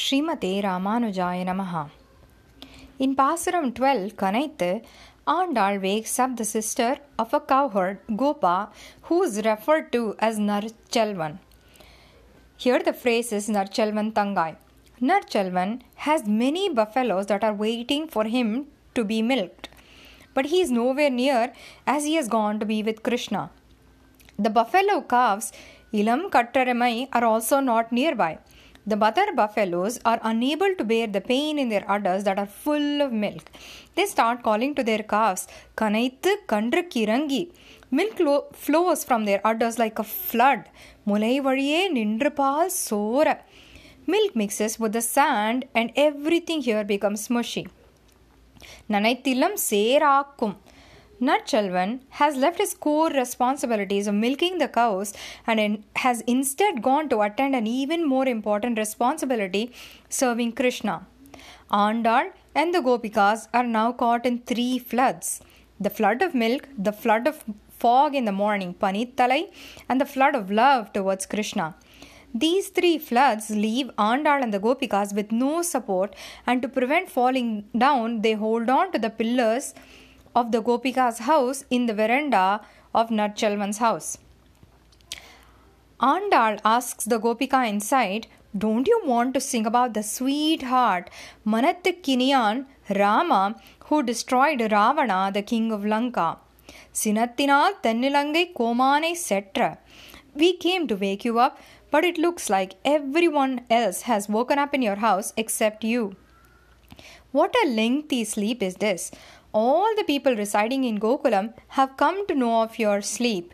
Shrimati Ramanuja Namaha In Pasuram 12, Kanaithe, Andal wakes up the sister of a cowherd, Gopa, who is referred to as Narchalvan. Here the phrase is Narchalvan Tangai. Narchalvan has many buffaloes that are waiting for him to be milked, but he is nowhere near as he has gone to be with Krishna. The buffalo calves, Ilam kattaramai, are also not nearby. The mother buffaloes are unable to bear the pain in their udders that are full of milk. They start calling to their calves, Kanaithu Kandru Kirangi. Milk lo- flows from their udders like a flood. Mulai valiye nindru paal sora. Milk mixes with the sand and everything here becomes mushy. நனைத்திலம் சேராக்கும் Nutchelvan has left his core responsibilities of milking the cows and in, has instead gone to attend an even more important responsibility serving Krishna. Andal and the Gopikas are now caught in three floods the flood of milk, the flood of fog in the morning, Panittalai, and the flood of love towards Krishna. These three floods leave Andal and the Gopikas with no support, and to prevent falling down, they hold on to the pillars of the Gopika's house in the veranda of Natchalvan's house. Andal asks the Gopika inside, Don't you want to sing about the sweetheart Manattikiniyan Rama who destroyed Ravana, the king of Lanka? Sinattinal Tennilangai Komane Setra. We came to wake you up, but it looks like everyone else has woken up in your house except you. What a lengthy sleep is this! all the people residing in Gokulam have come to know of your sleep.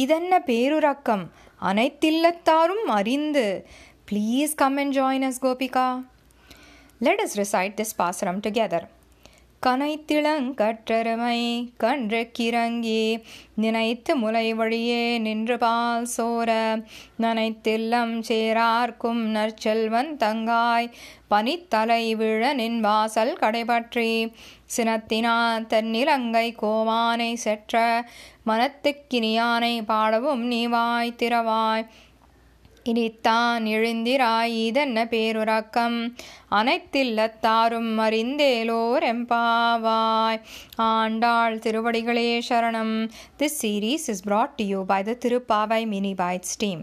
இதென்ன பேருறக்கம் அனைத்தில்லத்தாரும் அறிந்து Please come and join us, Gopika. Let us recite this pasuram together. கனைத்திளங்கற்றருமை கன்று கிறங்கி நினைத்து முலை வழியே நின்று பால் சோர நனைத்தில்லம் சேரார்க்கும் நற்செல்வன் தங்காய் பனித்தலை விழ நின் வாசல் கடைபற்றி சினத்தினா தன்னிலங்கை கோமானை செற்ற மனத்துக்கினியானை பாடவும் நீ வாய் திறவாய் இனித்தான் எழுந்திராயிதென்ன பேருறக்கம்? அனைத்தில்லத்தாரும் அறிந்தேலோர் எம்பாவாய் ஆண்டாள் திருவடிகளே சரணம். This series is brought to you by the Tirupavai Mini Bites team.